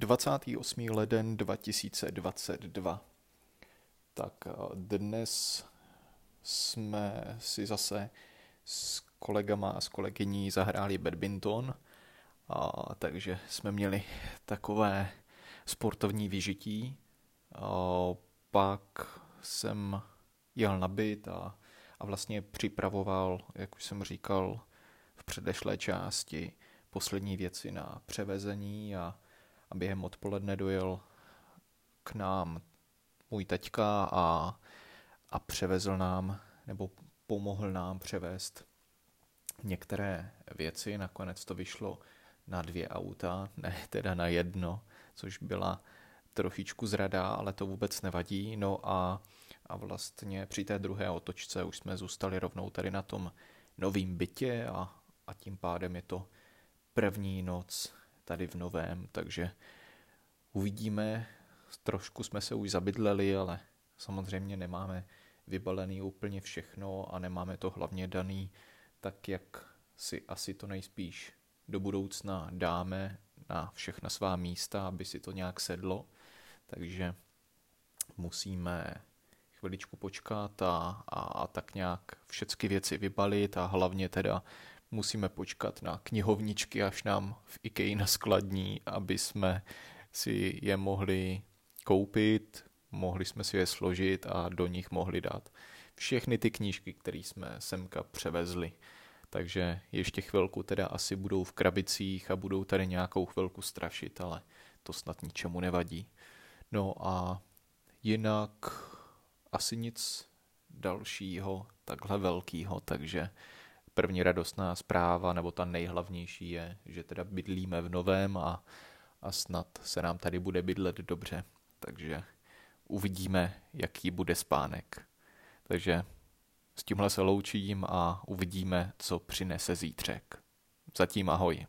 28. leden 2022. Tak dnes jsme si zase s kolegama a s kolegyní zahráli badminton, a, takže jsme měli takové sportovní vyžití. A, pak jsem jel na byt a, a vlastně připravoval, jak už jsem říkal v předešlé části, poslední věci na převezení a, a během odpoledne dojel k nám můj teďka a, a převezl nám, nebo pomohl nám převést některé věci. Nakonec to vyšlo na dvě auta, ne teda na jedno, což byla trošičku zrada, ale to vůbec nevadí. No a, a vlastně při té druhé otočce už jsme zůstali rovnou tady na tom novým bytě a, a tím pádem je to první noc tady v novém, takže uvidíme, trošku jsme se už zabydleli, ale samozřejmě nemáme vybalený úplně všechno a nemáme to hlavně daný tak, jak si asi to nejspíš do budoucna dáme na všechna svá místa, aby si to nějak sedlo. Takže musíme chviličku počkat a, a, a tak nějak všechny věci vybalit a hlavně teda musíme počkat na knihovničky, až nám v IKEA naskladní, aby jsme si je mohli koupit, mohli jsme si je složit a do nich mohli dát všechny ty knížky, které jsme semka převezli. Takže ještě chvilku teda asi budou v krabicích a budou tady nějakou chvilku strašit, ale to snad ničemu nevadí. No a jinak asi nic dalšího takhle velkýho, takže první radostná zpráva, nebo ta nejhlavnější je, že teda bydlíme v novém a, a snad se nám tady bude bydlet dobře. Takže uvidíme, jaký bude spánek. Takže s tímhle se loučím a uvidíme, co přinese zítřek. Zatím ahoj.